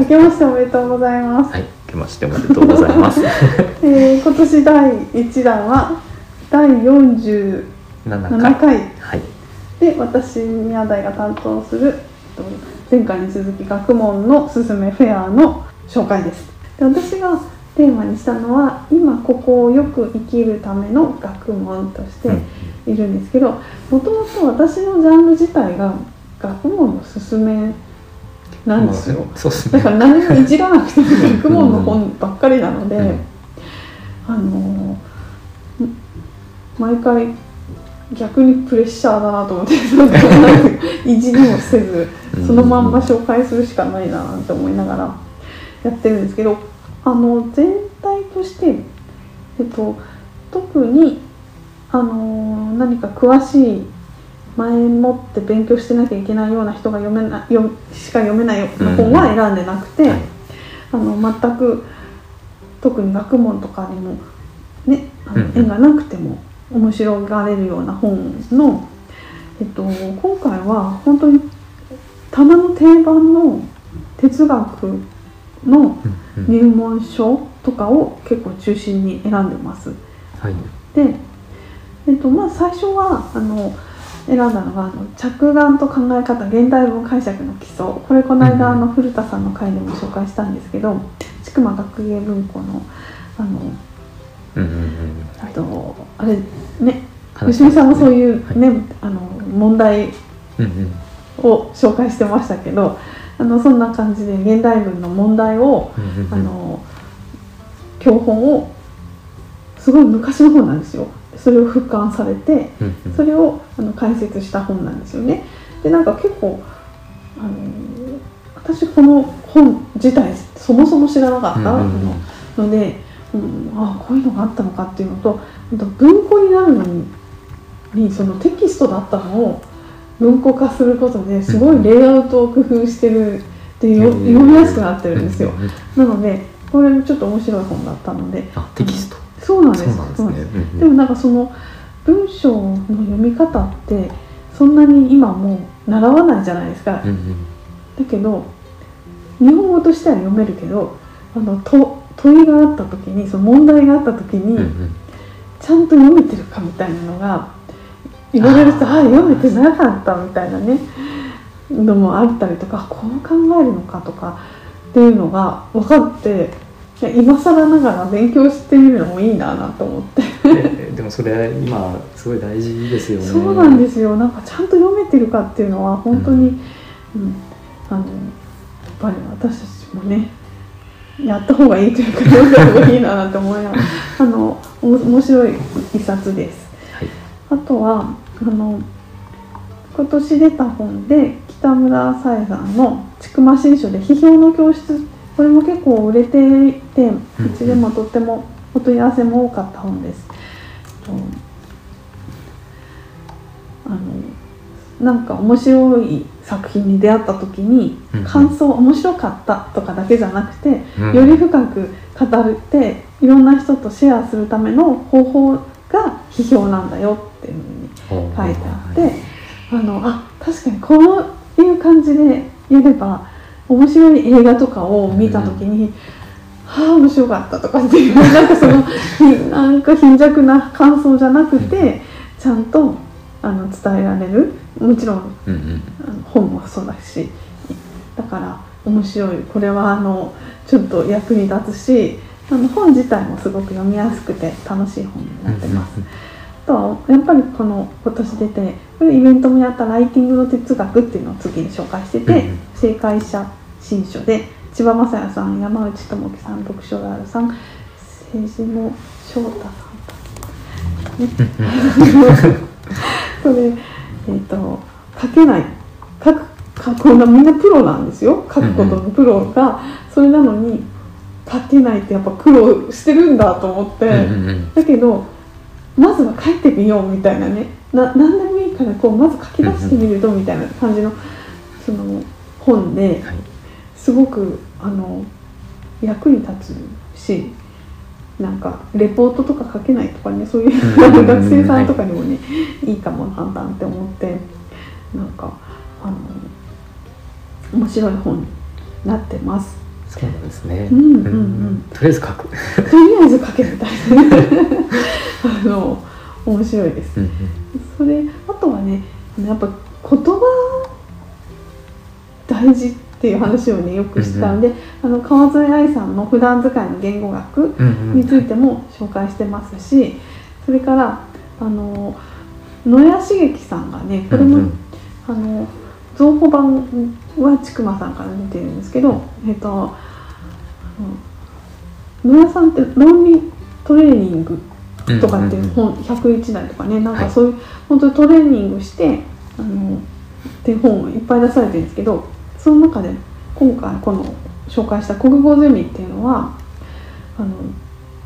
明けましておめでとうございます。はい、明けましておめでとうございます。えー今年第1弾は第47 7回回。はい。で私宮台が担当するえっと前回に続き学問のすすめフェアの紹介です。で私がテーマにしたのは今ここをよく生きるための学問としているんですけどもともと私のジャンル自体が学問のすすめなんですよ。まあそうですね。だから何もいじらなくても学問の本ばっかりなので、うんあのー毎回逆にプレッシャーだなと思っていじりもせずうんそのまんま紹介するしかないななんて思いながらやってるんですけどあの全体として、えっと、特に、あのー何か詳しい前もって勉強してなきゃいけないような人が読めな読しか読めない本は選んでなくて、はいあの全く特に学問とかにもねあの縁がなくても面白がれるような本の、えっと、今回は本当に棚の定番の哲学の入門書とかを結構中心に選んでます。はい。で、えっとまあ、最初はあの選んだのがあの着眼と考え方現代文解釈の基礎。これこの間、うんあの古田さんの回でも紹介したんですけど千曲学芸文庫のあの、うんうんうん。あとあれね話吉見さんもそういうはい。ね、あの問題。を紹介してましたけどあのそんな感じで現代文の問題をうんうんうん。あの教本をすごい昔の本なんですよそれを俯瞰されてそれをあの解説した本なんですよね。でなんか結構あの私この本自体そもそも知らなかったので、うん、あこういうのがあったのかっていうのとあと文庫になるのににそのテキストだったのを文庫化することですごいレイアウトを工夫してるっていうよ読みやすくなってるんですよ。なのでこれもちょっと面白い本だったので。あ、テキスト。そうなんです。そうなんですね。そうなん。でもなんかその文章の読み方ってそんなに今もう習わないじゃないですか、うんうん。だけど日本語としては読めるけどあのと問いがあった時にその問題があった時に、うんうん。ちゃんと読めてるかみたいなのが言われるとああ読めてなかったみたいなねのもあったりとかこう考えるのかとかっていうのが分かっていや今更ながら勉強してみるのもいいななと思って。えでもそれ今すごい大事ですよね。そうなんですよなんかちゃんと読めてるかっていうのは本当に、うんあのやっぱり私たちもねやった方がいいというか読んだ方がいいななんて思いながらあのお面白い一冊です。はい。あとはあの今年出た本で北村沙耶さんの「千曲新書」で「批評の教室」これも結構売れていてうちでもとってもお問い合わせも多かった本です。とあのなんか面白い作品に出会った時にうん。感想面白かったとかだけじゃなくてうん。より深く語るっていろんな人とシェアするための方法が批評なんだよっていうふうに書いてあってあのあ確かにこういう感じでやれば面白い映画とかを見た時に、はあ面白かったとかっていうなんかそのひ なんか貧弱な感想じゃなくてちゃんとあの伝えられる。もちろんうんうん。本もそうだしだから面白い。これはあのちょっと役に立つしあの本自体もすごく読みやすくて楽しい本になってます。あとはやっぱりこの今年出てこれイベントもやったライティングの哲学っていうのを次に紹介してて、うんうん。正解者新書で千葉雅也さん山内智樹さん読書があるさん政治の翔太さんねこれえっ、と書けない書く書くのみんなプロなんですよ書くことのプロが、それなのに書けないってやっぱ苦労してるんだと思って。だけどまずは書いてみようみたいなねな何でもいいからこうまず書き出してみるとみたいな感じのその本ではい。すごくあの役に立つしなんかレポートとか書けないとかねそういう学生さんとかにもねいいかもなんだって思ってなんかあの面白い本になってます。そうなんですね。うんうんうんとりあえず書く。とりあえず書けみたいな あの面白いですうんうんそれあとはねやっぱ言葉大事っていう話をねよくしたんで、あの川添愛さんの普段使いの言語学うんうん。についても紹介してますしそれからあの野谷茂樹さんがねこれも、うんうん。あの造語版は千曲さんから出てるんですけど、えっと、野谷さんって論理トレーニングとかっていう本101台とかねなんはい。かそういう本当にトレーニングしてあのっていう本をいっぱい出されてるんですけどその中で今回この紹介した国語ゼミっていうのはあの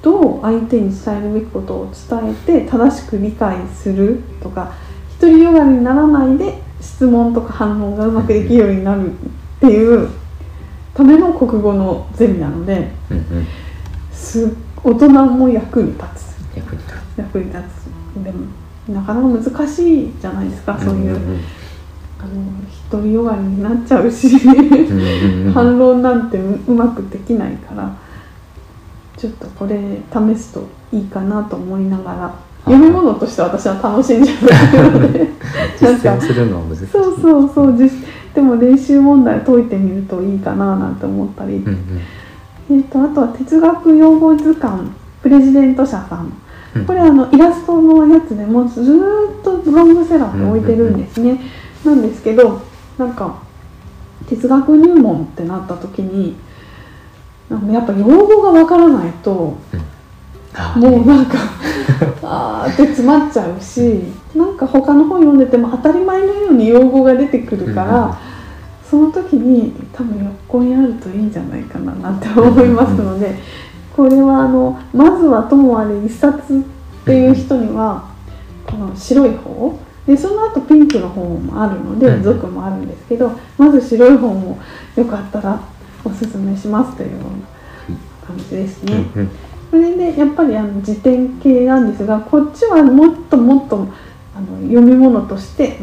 どう相手に伝えるべきことを伝えて正しく理解するとか独りよがりにならないで質問とか反応がうまくできるようになるっていうための国語のゼミなのでうんうん。す大人も役に立つ。役に立役に立つ。でもなかなか難しいじゃないですか、つ。そういう、の独りよがりになっちゃうし、うんうんうん。反論なんてううまくできないからちょっとこれ試すといいかなと思いながら読み物として私は楽しんじゃうのでなんか実践するのは難しい。そうそうそう実でも練習問題解いてみるといいかななんて思ったり、うんうん。えー、とあとは哲学用語図鑑プレジデント社さん。うん。これあのイラストのやつでもうずーっとロングセラーで置いてるんですね、なんですけどなんか哲学入門ってなった時になんかやっぱ用語がわからないとあー。もうなんかあーって詰まっちゃうしなんか他の本読んでても当たり前のように用語が出てくるから、その時に多分横にあるといいんじゃないかななんて思いますので、これはあのまずはともあれ一冊っていう人にはこの白い方でその後ピンクの方もあるのでうん。族もあるんですけどまず白い方もよかったらおすすめしますというような感じですね。それでやっぱりあの辞典系なんですがこっちはもっともっとあの読み物として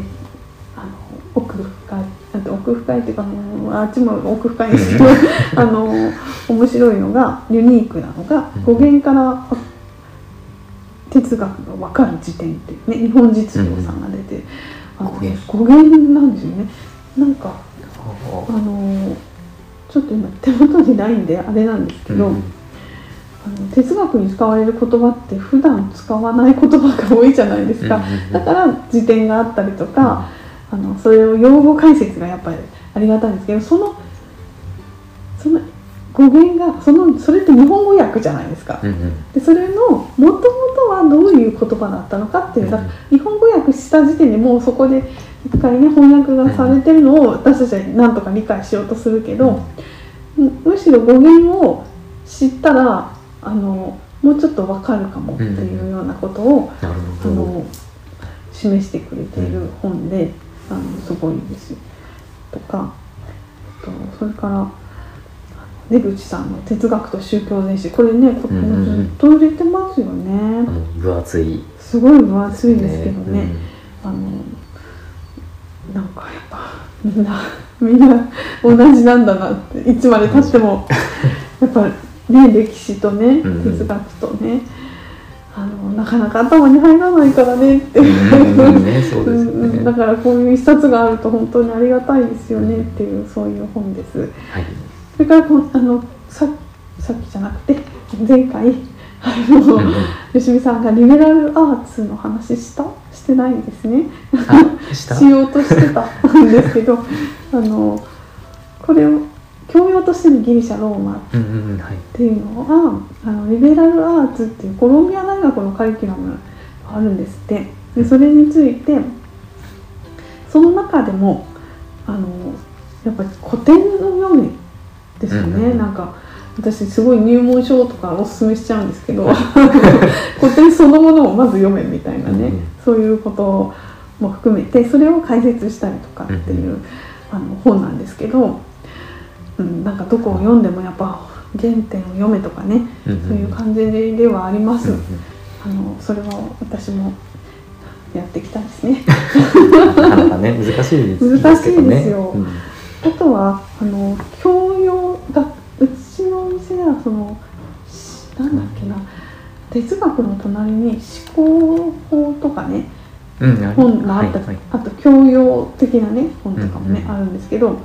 あの奥深い奥深いっていうかあっちも奥深いんですけど あの面白いのがユニークなのがうん。語源から哲学が分かる辞典っていうね日本実業さんが出て、あの語源。語源なんですよね。なんかああのちょっと今手元にないんであれなんですけど、ーうん。あの哲学に使われる言葉って普段使わない言葉が多いじゃないですか、うんうんうん。だから辞典があったりとか、あのそれを用語解説がやっぱりありがたいんですけどそのその語源がそのそれって日本語訳じゃないですか、うんうん。でそれのもともとはどういう言葉だったのかっていうだから日本語訳した時点でもうそこで一回ね翻訳がされてるのを私たちはなんとか理解しようとするけど、むむしろ語源を知ったらあのもうちょっと分かるかもっていうようなことを、なるあほど。の示してくれている本で、あのすごいです。とかあとそれから出口さんの「哲学と宗教全史」これねこれうんうんうん。ずっと売れてますよね、あの分厚い。すごい分厚いですけどね。あのなんかやっぱみんなみんな同じなんだなっていつまでたってもやっぱね歴史とねうん。うん哲学とねあのなかなか頭に入らないからねって。だからこういう一冊があると本当にありがたいですよねっていうそういう本です。はい。それからこのあのささっきじゃなくて前回あの、うんうん吉見さんがリベラルアーツの話した？してないんですね。あ しようとしてたんですけど あのこれを教養としてのギリシャローマっうんうんうんはい。ていうのはあのリベラルアーツっていうコロンビア大学のカリキュラムがあるんですってでそれについてその中でもあのやっぱり古典の読みですよね、うんうんなんか私すごい入門書とかおすすめしちゃうんですけど 古典そのものをまず読めみたいなね、うんうん。そういうことも含めてそれを解説したりとかっていう、うんあの本なんですけど、うん、なんかどこを読んでもやっぱ原点を読めとかね、そういう感じではあります、あのそれは私もやってきたんですね。なかなかね難しいですね。難しいですよ。うん。あとはあの教養が店ではそのしなんだっけな哲学の隣に思考法とかねうんあ本もあった、はいはい。あと教養的なね本とかもね、うんうんあるんですけど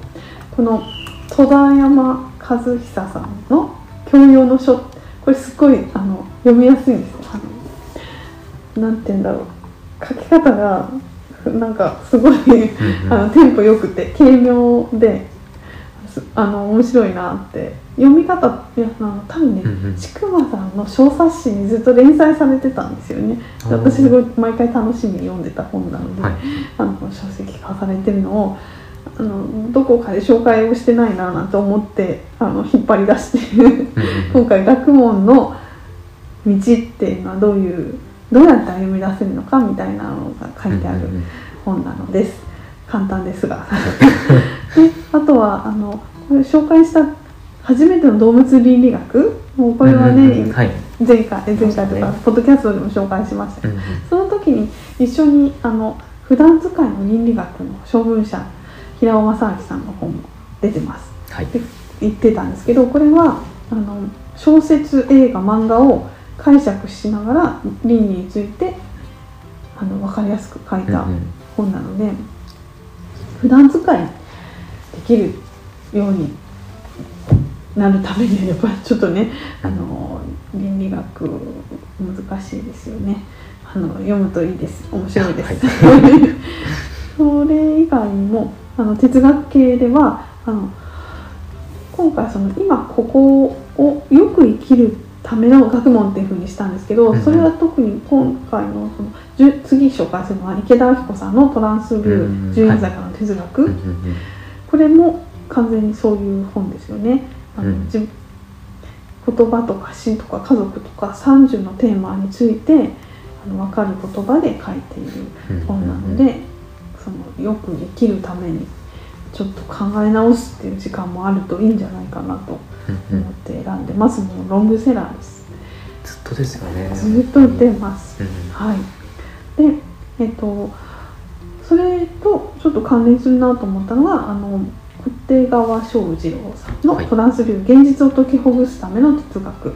この戸田山和久さんの「教養の書」これすごいあの読みやすいんですよ。なんて言うんだろう。書き方がなんかすごいあのテンポよくて軽妙ですあの面白いなって。読み方いやあの多分ね、うんうん。ちくまさんの小冊子にずっと連載されてたんですよね。私すごい毎回楽しみに読んでた本なので、はい。あの書籍化されてるのをあのどこかで紹介をしてないななんて思ってあの引っ張り出してうんうん。今回学問の道っていうのはどういうどうやって歩み出せるのかみたいなのが書いてあるうんうんうん。本なのです簡単ですが。であとはあのこれ紹介した初めての動物倫理学？もうこれはね、うんうんうんはい。前回え前回とか、ポッドキャストでも紹介しました。うんうんその時に一緒にあの普段使いの倫理学の小文社平尾正明さんの本も出てます。はい。って言ってたんですけどこれはあの小説映画漫画を解釈しながら倫理についてあの分かりやすく書いたうんうん。本なので、普段使いできるようになるためにはやっぱりちょっとねあの倫理学難しいですよね。あの読むといいです。面白いです、はい。それ以外にもあの哲学系ではあの今回その今ここをよく生きるための学問っていうふうにしたんですけど、うんうん。それは特に今回のその次紹介するのは池田明子さんの「トランスビュうんー十円坂の哲学」うんうんうん。これも完全にそういう本ですよね。あのうん。自言葉とか詩とか家族とか30のテーマについてあの分かる言葉で書いている本なので、そのよく生きるためにちょっと考え直すっていう時間もあるといいんじゃないかなと思って選んでます。もうロングセラーです。ずっとですよねずっと言ってます。うんはい。で、えっとそれとちょっと関連するなと思ったのがあの小手川正次郎さんのはいトランスビュー、現実を解きほぐすための哲学。うん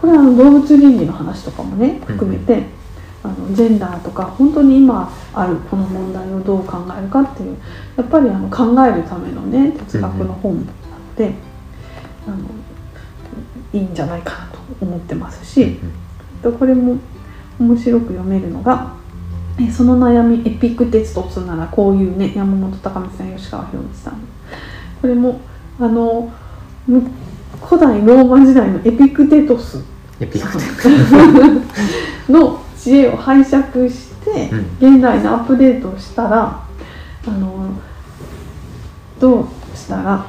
これはあの動物倫理の話とかもね含めて、あのジェンダーとか本当に今あるこの問題をどう考えるかっていうやっぱりあの考えるためのね哲学の本なので、あのいいんじゃないかなと思ってますうんこれも面白く読めるのが「えその悩みエピクテツとすならこういうね」山本隆美さん吉川博之さん。これもあのむ古代ローマ時代のエピクテトス。の知恵を拝借して、現代のアップデートをしたらあのどうしたら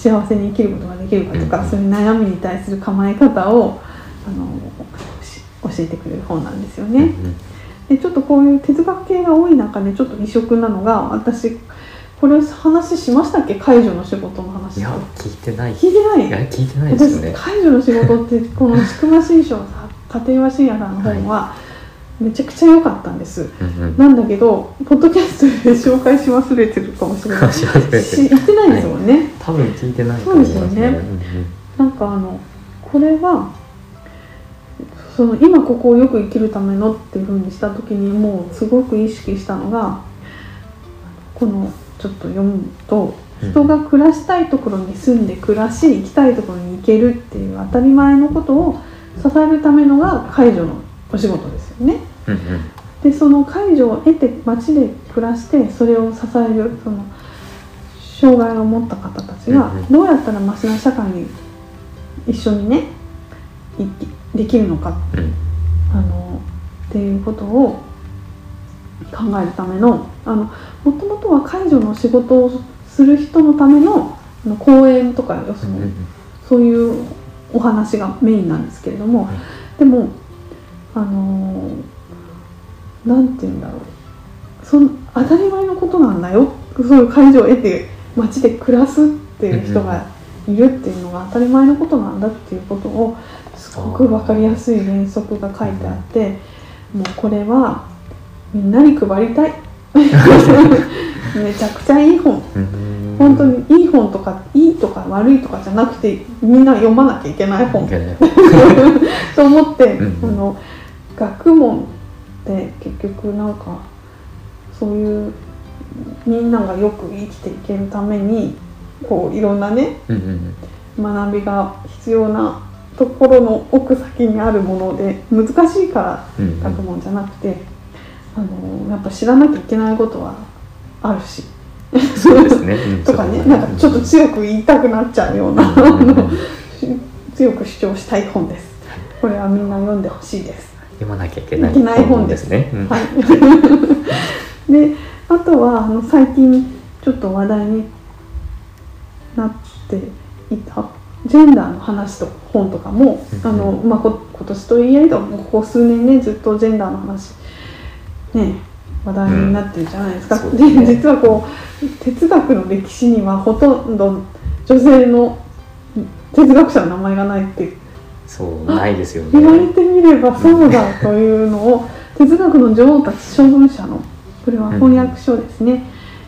幸せに生きることができるかとか、うんそういう悩みに対する構え方をあのし教えてくれる本なんですよね。でちょっとこういう哲学系が多い中でちょっと異色なのが私これ話しましたっけ？介助の仕事の話。いや聞いてない。聞いてない？いや聞いてないですね。介助の仕事ってこの宿間新書立岩信也さんの本はめちゃくちゃ良かったんです、うんうん。なんだけどポッドキャストで紹介し忘れてるかもしれない。し言ってないですもんね、多分聞いてないそうですよね。うんうん。なんかあのこれはその今ここをよく生きるためのっていう風にした時にもうすごく意識したのがこのちょっと読むとうん。人が暮らしたいところに住んで暮らし行きたいところに行けるっていう当たり前のことを支えるためのが介助のお仕事ですよね。うんうん。でその介助を得て街で暮らしてそれを支えるその障害を持った方たちがどうやったらマシな社会に一緒にねいできるのかうん。あのっていうことを考えるためのあのもともとは介助の仕事をする人のためのあの講演とか要するにうそういうお話がメインなんですけれども、はいでもあのーなんて言うんだろう。その当たり前のことなんだよ。そういう介助を得て街で暮らすっていう人がいるっていうのが当たり前のことなんだっていうことをすごく分かりやすい原則が書いてあってもうこれはみんなに配りたい。めちゃくちゃいい本。うん。本当にいい本とかいいとか悪いとかじゃなくてみんな読まなきゃいけない本。と思って、うん。あの学問って結局なんかそういうみんながよく生きていけるためにこういろんなねうんうん学びが必要なところの奥先にあるもので難しいからうんうん学問じゃなくて、あのやっぱ知らなきゃいけないことはあるし。そうですね、うん とかねなんかちょっと強く言いたくなっちゃうような、強く主張したい本です。これはみんな読んでほしいです読まなきゃいけない本ですね、うんはい。であとはあの最近ちょっと話題になっていたジェンダーの話と本とかも、うん。あのまあ、こ今年といえどもここ数年ねずっとジェンダーの話ね話題になってるじゃないですか、うんですね。で実はこう哲学の歴史にはほとんど女性の哲学者の名前がないってそうないですよね。言われてみればそうだというのを哲学の女王たち将軍者のこれは翻訳書ですね、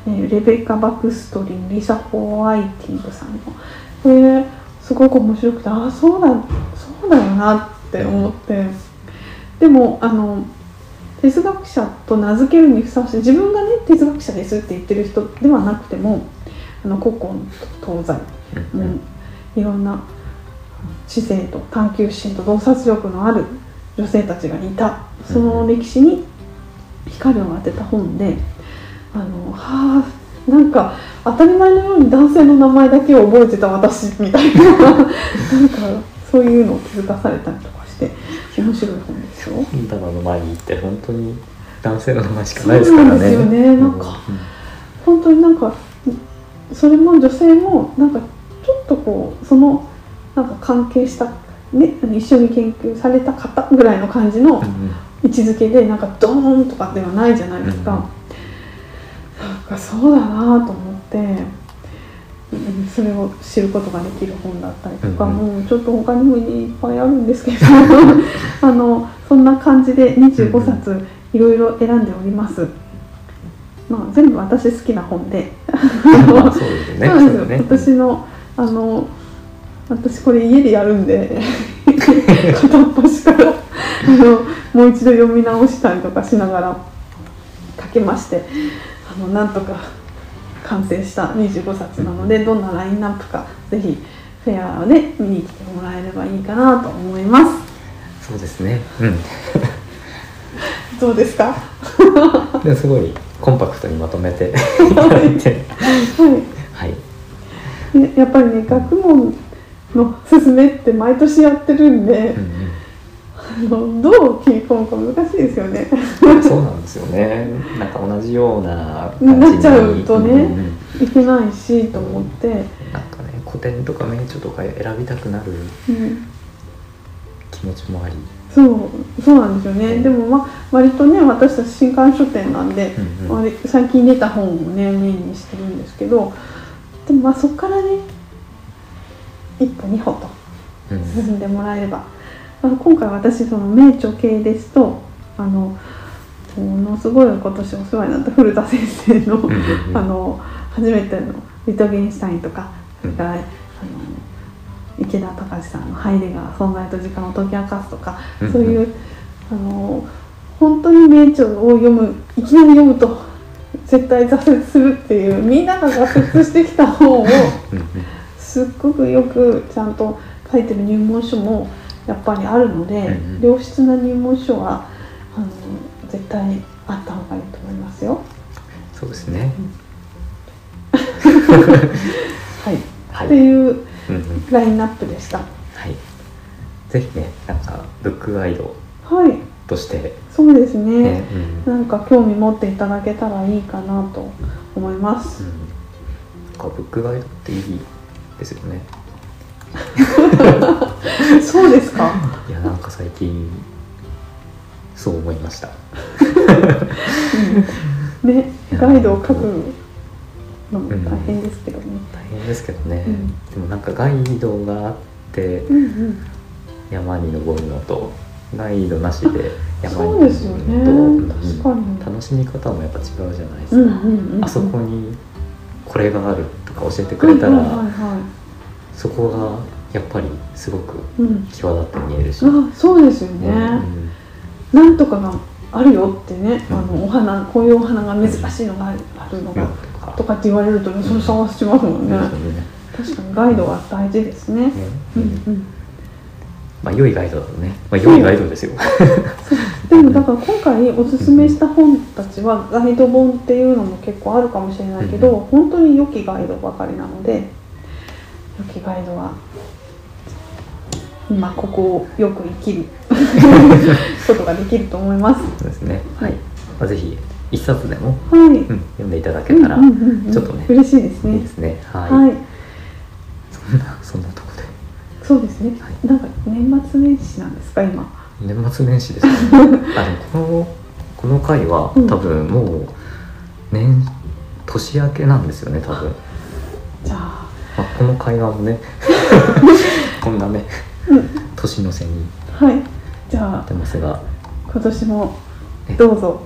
えーレベッカ・バクストリンリサ・ホワイティングさんのこれすごく面白くてああそうだそうだよなって思って。でもあの哲学者と名付けるにふさわしい自分がね哲学者ですって言ってる人ではなくてもあの古今東西うん。いろんな知性と探求心と洞察力のある女性たちがいた。その歴史に光を当てた本であのはあなんか当たり前のように男性の名前だけを覚えてた私みたいな。なんかそういうのを気づかされたりとかして面白い本ですよ。本棚の前に行って本当に男性の名前しかないですからね。そうなんですよね。なんか本当になんかそれも女性もなんかちょっとこうそのなんか関係した、ね、一緒に研究された方ぐらいの感じの位置づけでなんかドーンとかではないじゃないですか、うんなんかそうだなと思って、うんそれを知ることができる本だったりとか、うんもうちょっと他にもいっぱいあるんですけど あのそんな感じで25冊いろいろ選んでおります。まあ、全部私好きな本で。まあそうですね。私のあの私これ家でやるんで 片っ端からあのもう一度読み直したりとかしながら書けましてあのなんとか完成した25冊なのでどんなラインナップかぜひフェアをね見に来てもらえればいいかなと思います。そうですね。うん。どうですか？ですごいコンパクトにまとめていただいて。ははい。いねやっぱりね学問の勧めって毎年やってるんで、うんあのどう切り込むか難しいですよね。うんそうなんですよね。なんか同じようななっちゃうとねんうん。いけないしと思って、なんかね古典とか名著とか選びたくなるうん、気持ちもあり。そうそうなんですよね。でもまあ割とね私たち新刊書店なんで、うんうん。割最近出た本をねメインにしてるんですけど、でもまあそこからね一歩二歩とうん。進んでもらえれば、あの今回私その名著系ですとあのものすごい今年お世話になった古田先生の、うんうんうん。あの初めてのリトゲンシュタインとかそれからあの池田隆さんの「ハイデガー存在と時間を解き明かす」とか、うんうん。そういうあの本当に名著を読むいきなり読むと絶対挫折するっていうみんなが挫折してきた本をうんうんすっごくよくちゃんと書いてる入門書もやっぱりあるので、うんうん。良質な入門書はあの絶対あった方がいいと思いますよ。そうですね。はい、はい。っていううんうんラインナップでした。はい。ぜひねなんかブックガイドはい、として。そうですね。ね。うん。なんか興味持っていただけたらいいかなと思います。うん。なんかブックガイドっていいですよね。そうですか？いやなんか最近そう思いました。うん。ね、ガイドを書くのも大変ですけどね。大変ですけどね、うん。でもなんかガイドがあってうんうん。山に登るのとガイドなしで山にそうですよね。楽しみ方もやっぱ違うじゃないですか、うんうんうんあそこにこれがあるとか教えてくれたら、そこがやっぱりすごく際立って見えるし、あそうですよね、うんなんとかがあるよってね、うん。あのお花こういうお花が珍しいのがあるのうんが、とかとかって言われるとねそれ探しますもんね、確かにガイドは大事ですね、ねうんうん。まあ良いガイドだとね、まあ良いガイドですよ。でもだから今回おすすめした本たちはガイド本っていうのも結構あるかもしれないけど、うん本当に良きガイドばかりなので良きガイドは今ここをよく生きる ことができると思います。そうですね。ははいい。まあぜひ一冊でも、はい、うん、読んでいただけたらうんうんうんうんちょっとね嬉しいですねいいですね。はい。はい、そんなそんなとこでそうですね、はいなんか年末年始なんですか今年末年始ですね。あでもこのこの回はうん。多分もう年年明けなんですよね多分。じゃあ。まあこの会話もね。こんなねうん。年の瀬に。はい。じゃあ出ますが。今年もね。どうぞ。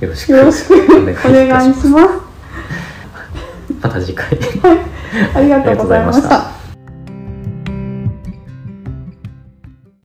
よろしく。おお願いします。また次回。はい。ありがとうございました